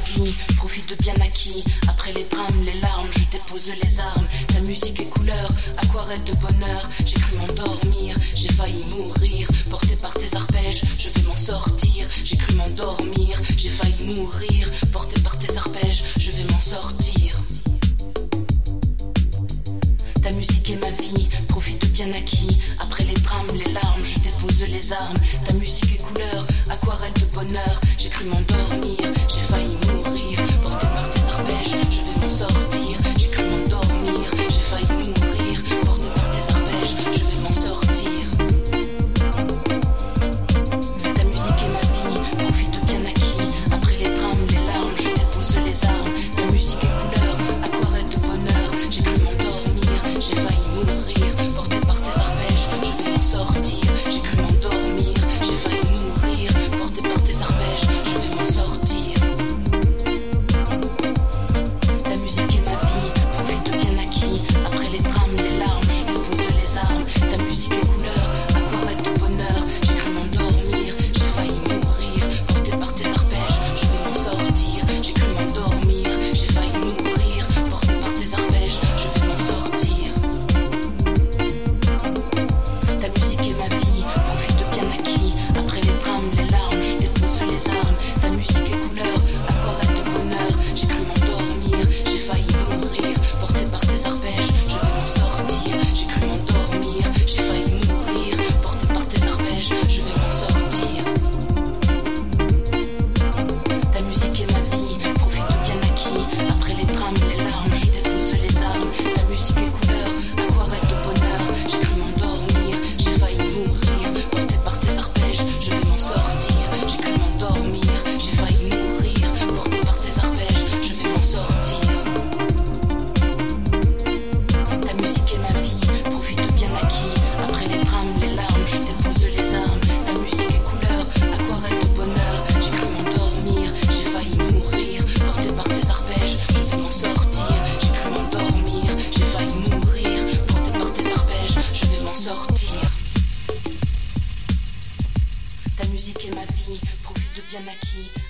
vie, profite bien acquis. Après les drames, les larmes, je dépose les armes. Ta musique est couleur, aquarelle de bonheur. J'ai cru m'endormir, j'ai failli mourir. Porté par tes arpèges, je vais m'en sortir. J'ai cru m'endormir, j'ai failli mourir. Porté par tes arpèges, je vais m'en sortir. Ta musique est ma vie, profite de bien acquis. Après les drames, les larmes, je dépose les armes. Ta musique est couleur, aquarelle de bonheur. J'ai cru m'endormir, j'ai failli. so ma vie, de bien acquis.